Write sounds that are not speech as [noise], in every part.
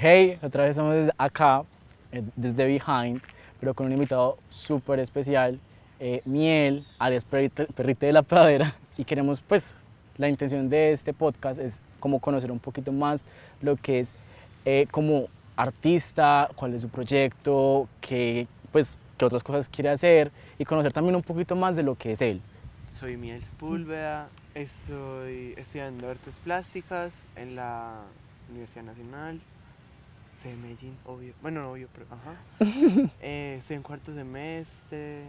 Hey, otra vez estamos acá, eh, desde Behind, pero con un invitado súper especial, eh, Miel, alias Perrite de la Pradera, y queremos, pues, la intención de este podcast es como conocer un poquito más lo que es eh, como artista, cuál es su proyecto, qué, pues, qué otras cosas quiere hacer y conocer también un poquito más de lo que es él. Soy Miel Sepúlveda, estoy estudiando artes plásticas en la Universidad Nacional. De Medellín, obvio. Bueno, no obvio, pero ajá. [laughs] Eh, estoy en cuarto semestre,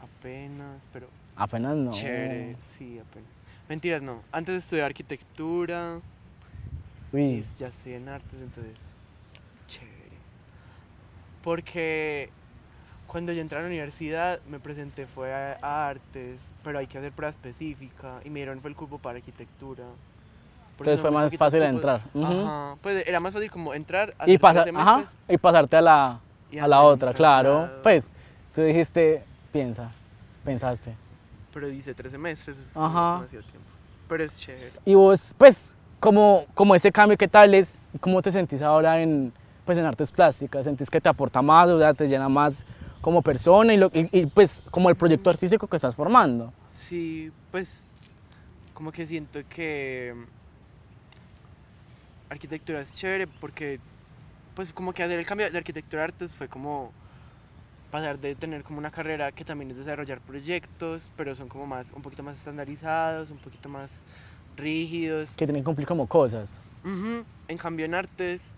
apenas, pero Apenas no. chévere, sí, apenas. Mentiras, no. Antes estudié arquitectura y Uy, ya estoy en artes, entonces, chévere. Porque cuando yo entré a la universidad me presenté fue a, a artes, pero hay que hacer prueba específica y me dieron fue el cupo para arquitectura. Entonces fue más fácil cupos. entrar. Ujú. Ajá, pues era más fácil como entrar, y, hacer tres pasar, ajá, y pasarte a la, y a la otra, claro. traslado. Pues, tú dijiste, piensa, pensaste. Pero hice tres semestres, es Ajá. demasiado tiempo. Pero es chévere. Y vos, pues, como, como ese cambio, ¿qué tal es? ¿Cómo te sentís ahora en, pues, en artes plásticas? ¿Sentís que te aporta más, o sea, te llena más como persona y, lo, y, y, pues, como el proyecto artístico que estás formando? Sí, pues como que siento que arquitectura es chévere porque pues como que hacer el cambio de arquitectura a artes fue como pasar de tener como una carrera que también es desarrollar proyectos, pero son como más un poquito más estandarizados, un poquito más rígidos. Que tienen que cumplir como cosas. En cambio en artes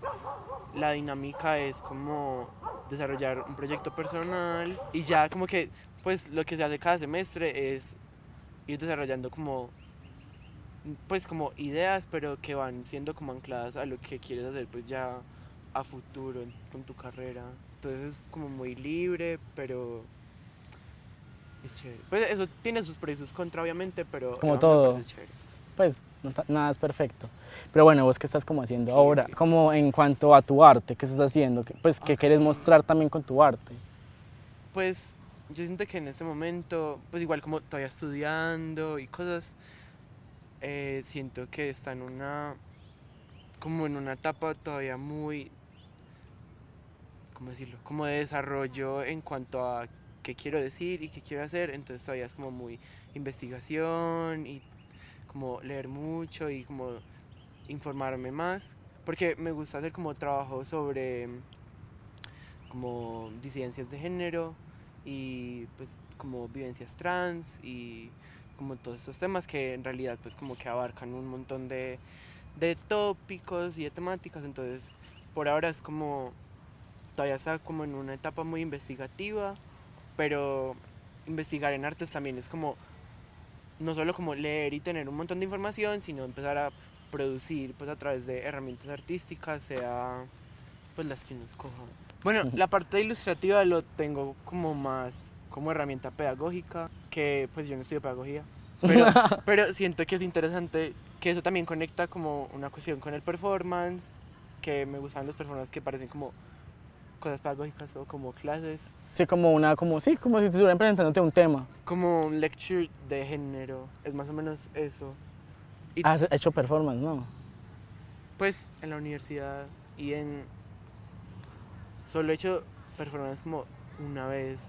la dinámica es como desarrollar un proyecto personal y ya como que pues lo que se hace cada semestre es ir desarrollando como pues como ideas pero que van siendo como ancladas a lo que quieres hacer pues ya a futuro con tu carrera entonces es como muy libre pero es chévere pues eso tiene sus pros y sus contras obviamente pero Como no, todo. Pues, no nada es perfecto. Pero bueno, vos qué estás como haciendo Sí. ahora, como en cuanto a tu arte, ¿qué estás haciendo? ¿Qué- Pues, ¿qué quieres mostrar también con tu arte? Pues yo siento que en este momento, pues igual como todavía estudiando y cosas, eh, siento que está en una, como en una etapa todavía muy, ¿cómo decirlo? Como de desarrollo en cuanto a qué quiero decir y qué quiero hacer, entonces todavía es como muy investigación y como leer mucho y como informarme más, porque me gusta hacer como trabajo sobre como disidencias de género y pues como vivencias trans y como todos estos temas que en realidad pues como que abarcan un montón de, de tópicos y de temáticas. Entonces por ahora es como todavía está como en una etapa muy investigativa pero investigar en artes también es como no solo como leer y tener un montón de información sino empezar a producir pues a través de herramientas artísticas sea pues las que uno escoja. Bueno, la parte ilustrativa lo tengo como más como herramienta pedagógica, que pues yo no estudio pedagogía, [laughs] pero, pero siento que es interesante que eso también conecta como una cuestión con el performance, que me gustan los performances que parecen como cosas pedagógicas o como clases, Sí, como una, como, sí, como si estuvieran presentándote un tema. como un lecture de género, es más o menos eso. Y Has hecho performance, ¿no? pues en la universidad y en... Solo he hecho performance como una vez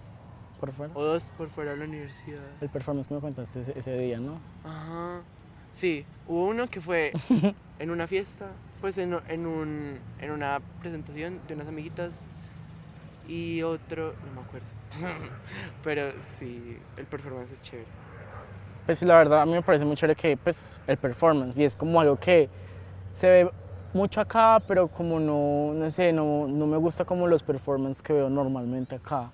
Por fuera. o dos por fuera de la universidad. El performance que me contaste ese, ese día, ¿no? Ajá. Sí, hubo uno que fue [laughs] en una fiesta, pues en, en, un, en una presentación de unas amiguitas y otro, no me acuerdo. [laughs] Pero sí, el performance es chévere. Pues sí, la verdad, a mí me parece muy chévere que, pues, el performance, y es como algo que se ve mucho acá, pero como no, no sé, no, no me gusta como los performances que veo normalmente acá.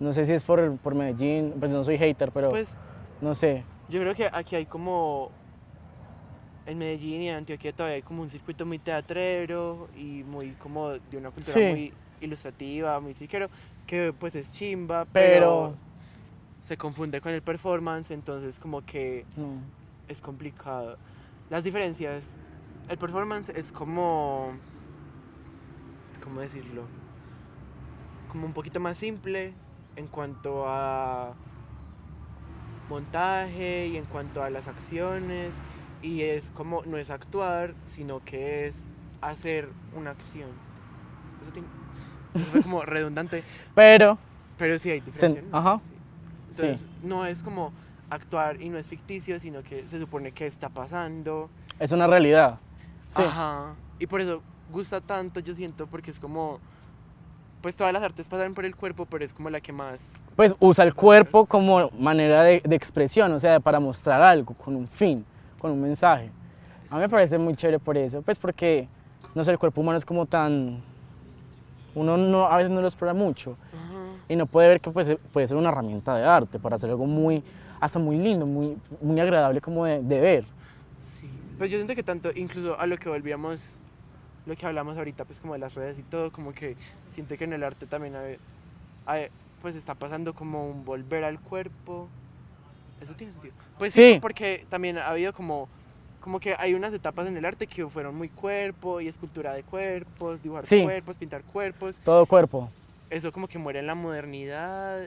No sé si es por, por Medellín, pues no soy hater, pero Pues no sé. yo creo que aquí hay como, en Medellín y en Antioquia todavía hay como un circuito muy teatrero y muy como de una cultura Sí. muy ilustrativa, muy cirquero, que pues es chimba, Pero- pero se confunde con el performance, entonces como que No. es complicado. Las diferencias, el performance es como, ¿cómo decirlo? Como un poquito más simple en cuanto a montaje y en cuanto a las acciones y es como, no es actuar, sino que es hacer una acción. Eso, tiene, eso fue como [laughs] redundante, Pero, pero sí hay diferencia. ¿no? ajá, Sí. sí. Entonces, no es como actuar y no es ficticio, sino que se supone que está pasando. es una realidad. Sí, Ajá. Y por eso gusta tanto, yo siento, porque es como. Pues todas las artes pasan por el cuerpo, pero es como la que más. pues usa el cuerpo como manera de, de expresión, o sea, para mostrar algo, con un fin, con un mensaje. A mí me parece muy chévere por eso, pues porque, no sé, el cuerpo humano es como tan... Uno no, a veces no lo explora mucho y no puede ver que pues, puede ser una herramienta de arte para hacer algo muy, hasta muy lindo, muy, muy agradable como de, de ver. Sí. Pues yo siento que tanto, incluso a lo que volvíamos, lo que hablamos ahorita, pues como de las redes y todo, como que siento que en el arte también hay- hay- pues está pasando como un volver al cuerpo. Eso tiene sentido. Pues sí, Sí. porque también ha habido como, como que hay unas etapas en el arte que fueron muy cuerpo y escultura de cuerpos, dibujar Sí. cuerpos, pintar cuerpos. Todo cuerpo. Eso como que muere en la modernidad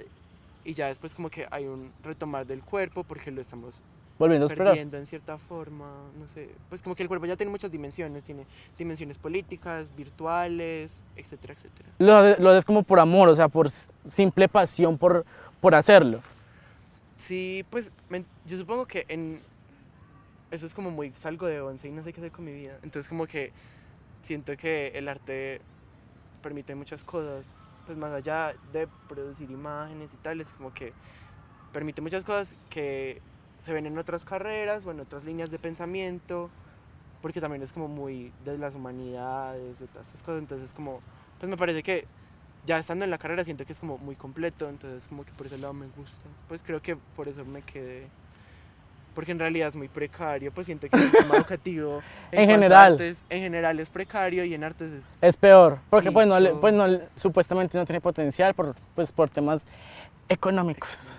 y ya después como que hay un retomar del cuerpo porque lo estamos Volviendo a explorar. perdiendo en cierta forma, no sé, pues como que el cuerpo ya tiene muchas dimensiones, tiene dimensiones políticas, virtuales, etcétera, etcétera. Lo, haces- lo haces como por amor, o sea, por simple pasión por, por hacerlo. Sí, pues men- yo supongo que en eso es como muy salgo de once y no sé qué hacer con mi vida, entonces como que siento que el arte permite muchas cosas, pues más allá de producir imágenes y tales, como que permite muchas cosas que se ven en otras carreras o en otras líneas de pensamiento, porque también es como muy de las humanidades, de todas esas cosas, entonces como, pues me parece que ya estando en la carrera siento que es como muy completo, entonces como que por ese lado me gusta, pues creo que por eso me quedé, porque en realidad es muy precario, pues siento que el sistema [laughs] educativo. En a general. artes, en general es precario y en artes es Es peor, porque pues, no, pues no, supuestamente no tiene potencial por, pues, por temas económicos.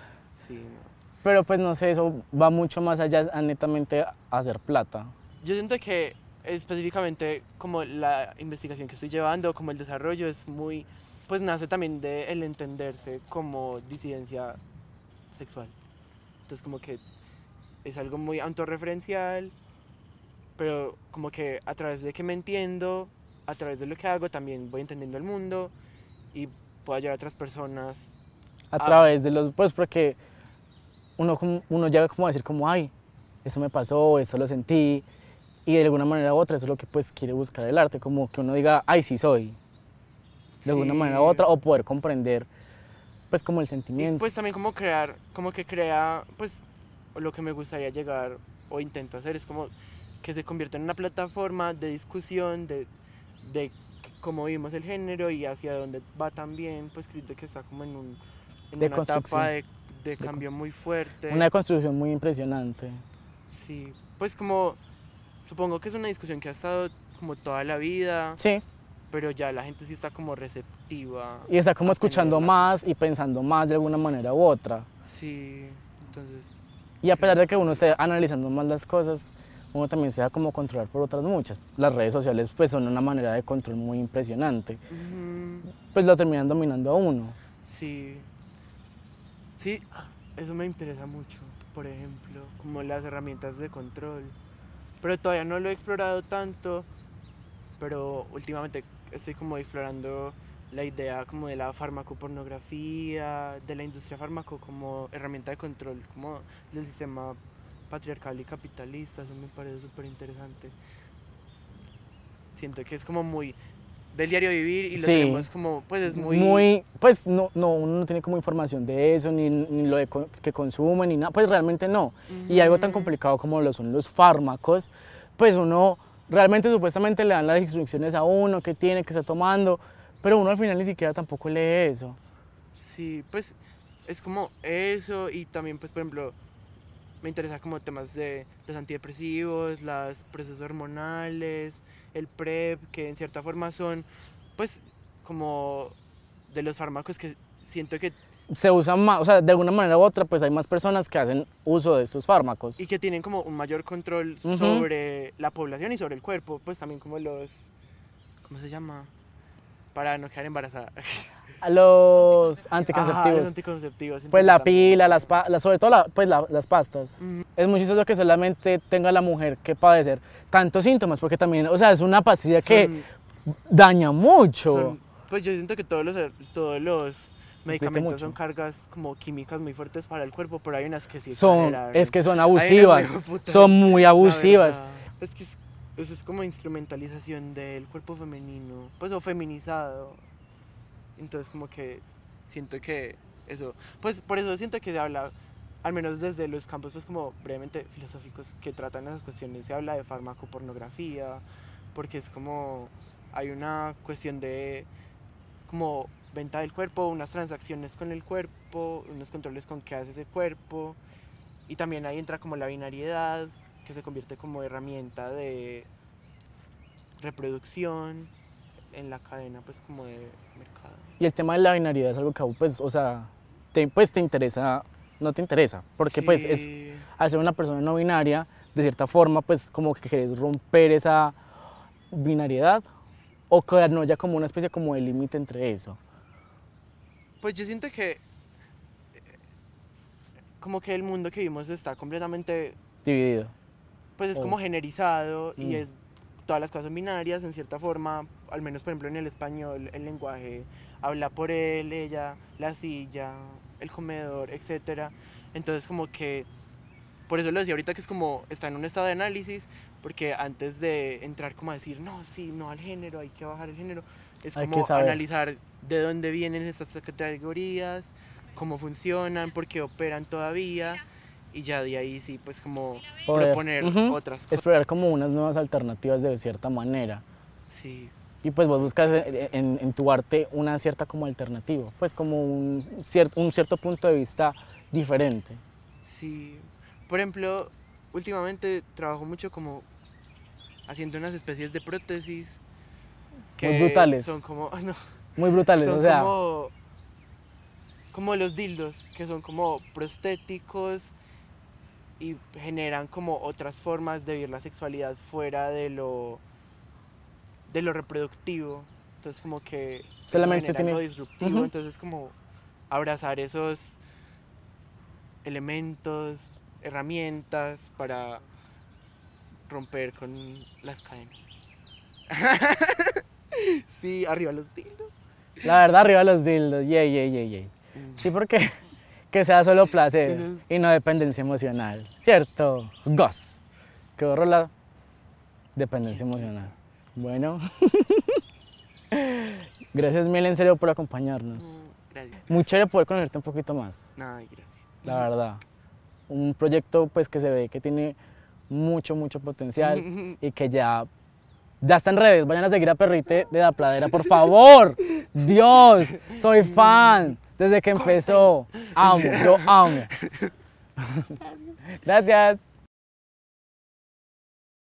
Pero pues no sé, eso va mucho más allá a netamente a hacer plata. Yo siento que específicamente como la investigación que estoy llevando, como el desarrollo es muy, pues nace también de el entenderse como disidencia sexual. Entonces como que es algo muy autorreferencial, pero como que a través de que me entiendo, a través de lo que hago, también voy entendiendo el mundo y puedo ayudar a otras personas. A Ah. través de los, pues porque uno, como- uno llega como a decir como, ay, eso me pasó, eso lo sentí. Y de alguna manera u otra, eso es lo que pues quiere buscar el arte, como que uno diga, ay, sí soy. De alguna manera u Sí. otra, o poder comprender pues como el Y sentimiento. pues también como crear, como que crea, pues lo que me gustaría llegar o intento hacer es como que se convierta en una plataforma de discusión de, de cómo vivimos el género y hacia dónde va también, pues que siento que está como en, un, en De una etapa de, de cambio muy fuerte. Una construcción muy impresionante. Sí, pues como supongo que es una discusión que ha estado como toda la vida, Sí, pero ya la gente sí está como receptiva. y está como escuchando tenerla. más y pensando más de alguna manera u otra. Sí, entonces Y a pesar de que uno esté analizando más las cosas, uno también se da como controlar por otras muchas. Las redes sociales pues son una manera de control muy impresionante. Pues lo terminan dominando a uno. Sí. Sí, eso me interesa mucho, por ejemplo, como las herramientas de control. Pero todavía no lo he explorado tanto, pero últimamente estoy como explorando la idea como de la farmacopornografía, de la industria fármaco como herramienta de control, como del sistema patriarcal y capitalista, eso me parece súper interesante. Siento que es como muy del diario vivir y lo Sí. tenemos como, pues es muy... pues no, no, uno no tiene como información de eso, ni, ni lo de co- que consumen, ni nada, pues realmente no. Y algo tan complicado como lo son los fármacos, pues uno realmente supuestamente le dan las instrucciones a uno, que tiene, que está tomando, pero uno al final ni siquiera tampoco lee eso. Sí, pues es como eso y también pues por ejemplo me interesa como temas de los antidepresivos, los procesos hormonales, el PrEP, que en cierta forma son pues como de los fármacos que siento que Se usan más, o sea, de alguna manera u otra, pues hay más personas que hacen uso de estos fármacos. y que tienen como un mayor control sobre la población y sobre el cuerpo, pues también como los ¿cómo se llama? para no quedar embarazada. [laughs] A los Ajá, anticonceptivos. los anticonceptivos. siento Pues la pila, las, pa- la- sobre todo la- pues la- las pastas. Es muy chistoso que solamente tenga la mujer que padecer tantos síntomas, porque también, o sea, es una pastilla que daña mucho. son- pues yo siento que todos los, todos los medicamentos son cargas como químicas muy fuertes para el cuerpo, pero hay unas que sí son, es que son abusivas, muy son muy abusivas. Es que es- eso es como instrumentalización del cuerpo femenino, pues o feminizado. Entonces como que siento que eso, pues por eso siento que se habla, al menos desde los campos pues como brevemente filosóficos que tratan esas cuestiones, se habla de farmacopornografía, porque es como, hay una cuestión de como venta del cuerpo, unas transacciones con el cuerpo, unos controles con qué hace ese cuerpo, y también ahí entra como la binariedad, que se convierte como herramienta de reproducción en la cadena pues como de mercado. Y el tema de la binaridad es algo que, pues, o sea, te, pues te interesa, no te interesa, porque pues es, al ser una persona no binaria, de cierta forma, pues como que querés romper esa binariedad o que no haya como una especie como de límite entre eso. Pues yo siento que eh, como que el mundo que vivimos está completamente Dividido. pues es Oh. como generizado y Mm. es todas las cosas son binarias en cierta forma, al menos por ejemplo en el español el lenguaje habla por él, ella, la silla, el comedor, etcétera. Entonces como que por eso lo decía ahorita que es como está en un estado de análisis porque antes de entrar como a decir no, sí, no al género, hay que bajar el género, es Hay como analizar de dónde vienen estas categorías, cómo funcionan, por qué operan todavía y ya de ahí sí pues como Poder, proponer otras cosas. Explorar como unas nuevas alternativas de cierta manera. Sí, Y pues vos buscas eh, en, en tu arte una cierta como alternativa, pues como un, cierto un cierto punto de vista diferente. sí. Por ejemplo, últimamente trabajo mucho como haciendo unas especies de prótesis que brutales. son como, [laughs] no, Muy brutales, son o sea, como, como los dildos, que son como prostéticos y generan como otras formas de vivir la sexualidad fuera de lo de lo reproductivo. Entonces como que Solamente tiene- algo disruptivo, entonces como abrazar esos elementos, herramientas para romper con las cadenas. [laughs] sí, arriba los dildos. la verdad arriba los dildos, yay, yay, yay, yay. Sí, porque que sea solo placer y no dependencia emocional, ¿cierto? Gos. Que borro la dependencia emocional. Bueno. [laughs] Gracias mil en serio por acompañarnos. Gracias. Muy chévere poder conocerte un poquito más, Nada, gracias. la verdad. Un proyecto pues que se ve que tiene mucho, mucho potencial [laughs] y que ya, ya está en redes. Vayan a seguir a Perrite de la Pladera, por favor. Dios, soy fan desde que empezó. Amo, yo amo. [laughs] Gracias.